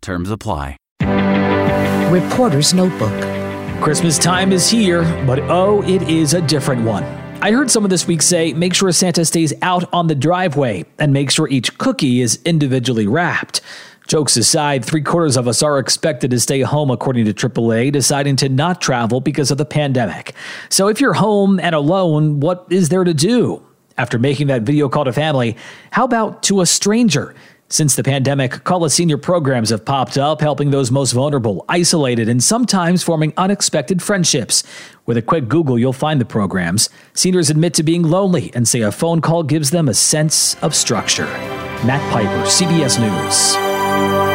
Terms apply. Reporter's Notebook. Christmas time is here, but oh, it is a different one. I heard someone this week say make sure Santa stays out on the driveway and make sure each cookie is individually wrapped. Jokes aside, three quarters of us are expected to stay home, according to AAA, deciding to not travel because of the pandemic. So if you're home and alone, what is there to do? After making that video call to family, how about to a stranger? Since the pandemic, Call a Senior programs have popped up, helping those most vulnerable, isolated, and sometimes forming unexpected friendships. With a quick Google, you'll find the programs. Seniors admit to being lonely and say a phone call gives them a sense of structure. Matt Piper, CBS News.